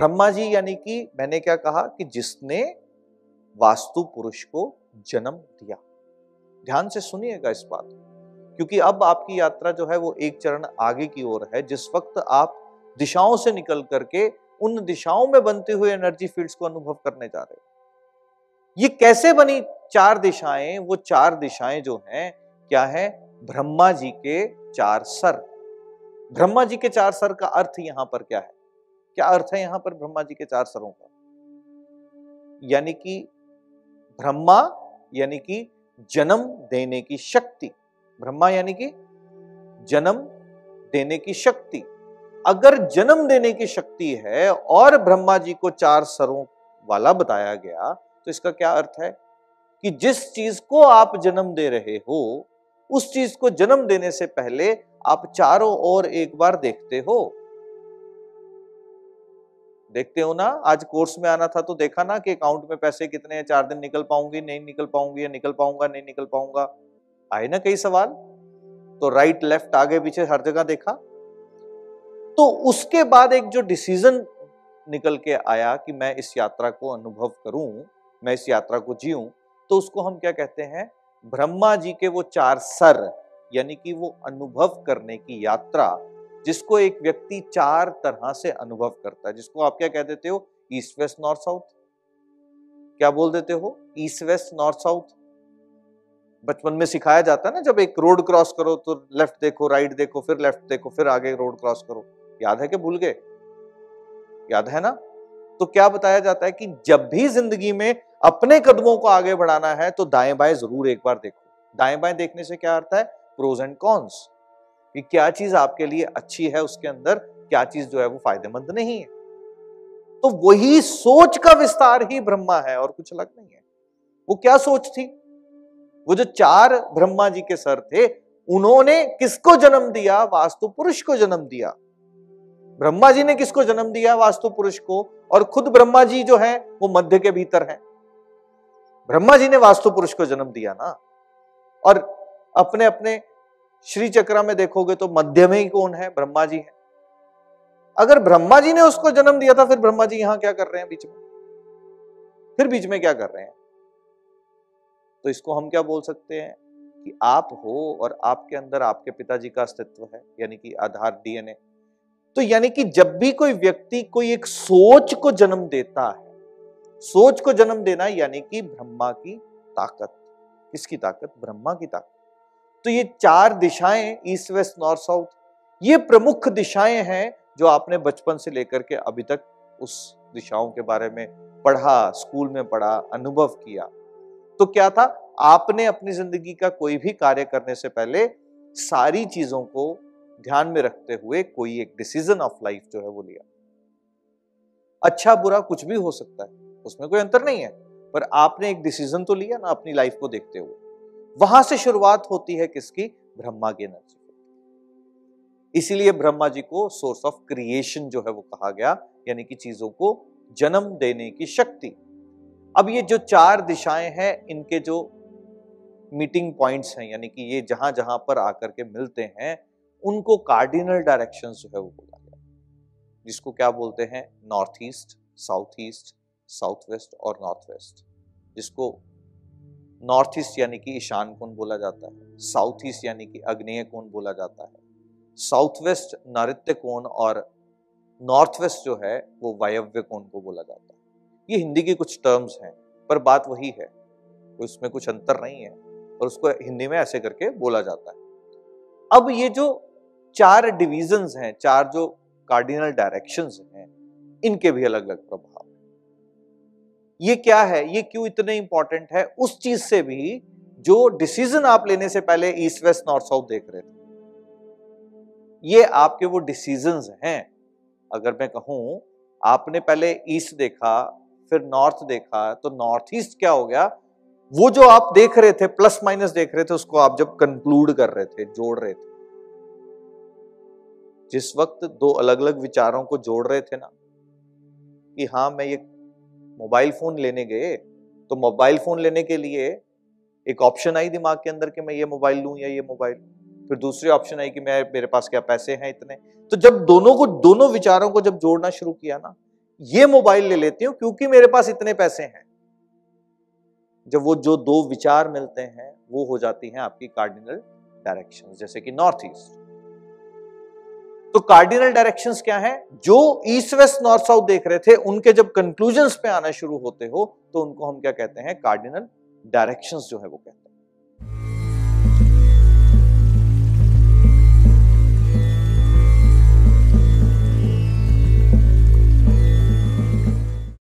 ब्रह्मा जी यानी कि मैंने क्या कहा कि जिसने वास्तु पुरुष को जन्म दिया। ध्यान से सुनिएगा इस बात। क्योंकि अब आपकी यात्रा जो है वो एक चरण आगे की ओर है। जिस वक्त आप दिशाओं से निकल करके उन दिशाओं में बनते हुए एनर्जी फील्ड्स को अनुभव करने जा रहे हो। ये कैसे बनी चार दिशाएँ? वो चार दिशाएँ जो हैं, क्या है? ब्रह्मा जी के चार सर। ब्रह्मा जी के चार सर का अर्थ यहाँ पर क्या है? क्या अर्थ है यहाँ पर ब्रह्मा जी के चार सरों का? यानी कि ब्रह्मा, यानी कि जन्म देने की शक्ति। ब्रह्मा यानी कि जन्म देने की शक्ति। अगर जन्म देने की शक्ति है और ब्रह्मा जी को चार सरों वाला बताया गया तो इसका क्या अर्थ है? कि जिस चीज़ को आप जन्म दे रहे हो, उस चीज़ को जन्म देने से पहले आप चारों ओर एक बार देखते हो। देखते हो ना? आज कोर्स में आना था तो देखा ना कि अकाउंट में पैसे कितने हैं, चार दिन निकल पाऊँगी, नहीं निकल पाऊँगी, या निकल पाऊँगा, नहीं निकल पाऊँगा। आए ना कई सवाल? तो राइट लेफ़्ट आगे, पीछे, हर जगह देखा? तो उसके बाद एक जो डिसीज़न निकल के आया कि मैं इस यात्रा को अनुभव करूँ, मैं इस यात्रा को जीऊं तो उसको हम क्या कहते हैं? ब्रह्मा जी के वो चार सर, यानी कि वो अनुभव करने की यात्रा जिसको एक व्यक्ति चार तरह से अनुभव करता है। जिसको आप क्या कह देते हो? East, west, north, south. क्या बोल देते हो? East, west, north, south. बचपन में सिखाया जाता है ना, जब एक रोड क्रॉस करो तो लेफ़्ट देखो, राइट देखो, फिर लेफ़्ट देखो, फिर आगे रोड क्रॉस करो। याद है कि भूल गए? याद है ना? तो क्या बताया जाता है कि जब भी ज़िंदगी में अपने कदमों को आगे बढ़ाना है तो दाएँ बाएँ ज़रूर एक बार देखो। दाएँ बाएँ देखने से क्या अर्थ है? प्रोज एंड कॉन्स कि क्या चीज़ आपके लिए अच्छी है उसके अंदर, क्या चीज़ जो है वो फ़ायदेमंद नहीं है। तो वही सोच का विस्तार ही ब्रह्मा है और कुछ अलग नहीं है। वो क्या सोच थी? वो जो चार ब्रह्मा जी के सर थे, उन्होंने किसको जन्म दिया? वास्तु पुरुष को जन्म दिया। ब्रह्मा जी ने किसको जन्म दिया? वास्तु पुरुष को। और खुद ब्रह्मा जी जो है, वो मध्य के भीतर है। ब्रह्मा जी ने वास्तु पुरुष को जन्म दिया ना। और अपने अपने श्री चक्रा में देखोगे तो मध्य में ही कौन है? ब्रह्मा जी है। अगर ब्रह्मा जी ने उसको जन्म दिया था, फिर ब्रह्मा जी यहाँ क्या कर रहे हैं बीच में? फिर बीच में क्या कर रहे हैं? तो इसको हम क्या बोल सकते हैं कि आप हो और आपके अंदर आपके पिताजी का अस्तित्व है, यानी कि आधार डीएनए। तो यानी कि जब भी कोई व्यक्ति कोई एक सोच को जन्म देता है, सोच को जन्म देना यानी कि ब्रह्मा की ताकत। किसकी ताकत? ब्रह्मा की ताकत। तो ये चार दिशाएँ, ईस्ट, वेस्ट, नॉर्थ, साउथ, ये प्रमुख दिशाएँ हैं जो आपने बचपन से लेकर के अभी तक उस दिशाओं के बारे में पढ़ा, स्कूल में पढ़ा, अनुभव किया। तो क्या था? आपने अपनी ज़िंदगी का कोई भी कार्य करने से पहले सारी चीज़ों को ध्यान में रखते हुए कोई एक डिसीज़न ऑफ़ लाइफ जो है वो लिया। अच्छा बुरा कुछ भी हो सकता है, उसमें कोई अंतर नहीं है, पर आपने एक डिसीज़न तो लिया ना अपनी लाइफ को देखते हुए। वहाँ से शुरुआत होती है किसकी? ब्रह्मा की एनर्जी इसीलिए ब्रह्मा जी को सोर्स ऑफ़ क्रिएशन जो है वो कहा गया, यानी कि चीज़ों को जन्म देने की शक्ति। अब ये जो चार दिशाएँ हैं, इनके जो मीटिंग पॉइंट्स हैं, यानी कि ये जहाँ जहाँ पर आकर के मिलते हैं, उनको कार्डिनल डायरेक्शन जो है वो बोला गया। जिसको क्या बोलते हैं? North east south east south west और नॉर्थ वेस्ट जिसको नॉर्थ ईस्ट यानी कि ईशान कोण बोला जाता है? साउथ ईस्ट यानी कि अग्नेय कोण बोला जाता है? साउथ वेस्ट नृत्य कोण और नॉर्थ वेस्ट जो है वो वायव्य कोण को बोला जाता है? ये हिंदी की कुछ टर्म्स हैं, पर बात वही है। उसमें कुछ अंतर नहीं है, और उसको हिंदी में ऐसे करके बोला जाता है। अब ये जो चार डिविजन्स हैं, चार जो कार्डिनल डायरेक्शंस हैं, इनके भी अलग अलग प्रभाव ये क्या है? ये क्यों इतने इंपॉर्टेंट है? उस चीज़ से भी जो डिसीज़न आप लेने से पहले ईस्ट वेस्ट नॉर्थ साउथ देख रहे थे। ये आपके वो डिसीज़न हैं। अगर मैं कहूँ, आपने पहले ईस्ट देखा, फिर नॉर्थ देखा तो नॉर्थ ईस्ट क्या हो गया? वो जो आप देख रहे थे प्लस माइनस देख रहे थे, उसको आप जब कंक्लूड कर रहे थे, जोड़ रहे थे। जिस वक्त दो अलग अलग विचारों को जोड़ रहे थे ना, कि हाँ मैं ये मोबाइल फ़ोन लेने गए तो मोबाइल फ़ोन लेने के लिए एक ऑप्शन आई दिमाग के अंदर कि मैं ये मोबाइल लूँ या ये मोबाइल। फिर दूसरी ऑप्शन आई कि मैं, मेरे पास क्या पैसे हैं इतने। तो जब दोनों को, दोनों विचारों को जब जोड़ना शुरू किया ना, ये मोबाइल ले लेती हूँ क्योंकि मेरे पास इतने पैसे हैं। जब वो, जो दो विचार मिलते हैं, वो हो जाती हैं आपकी कार्डिनल डायरेक्शंस जैसे कि नॉर्थ ईस्ट तो कार्डिनल डायरेक्शंस क्या है? जो ईस्ट वेस्ट नॉर्थ साउथ देख रहे थे, उनके जब कंक्लूजन पे आना शुरू होते हो तो उनको हम क्या कहते हैं? कार्डिनल डायरेक्शंस जो है वो कहते हैं।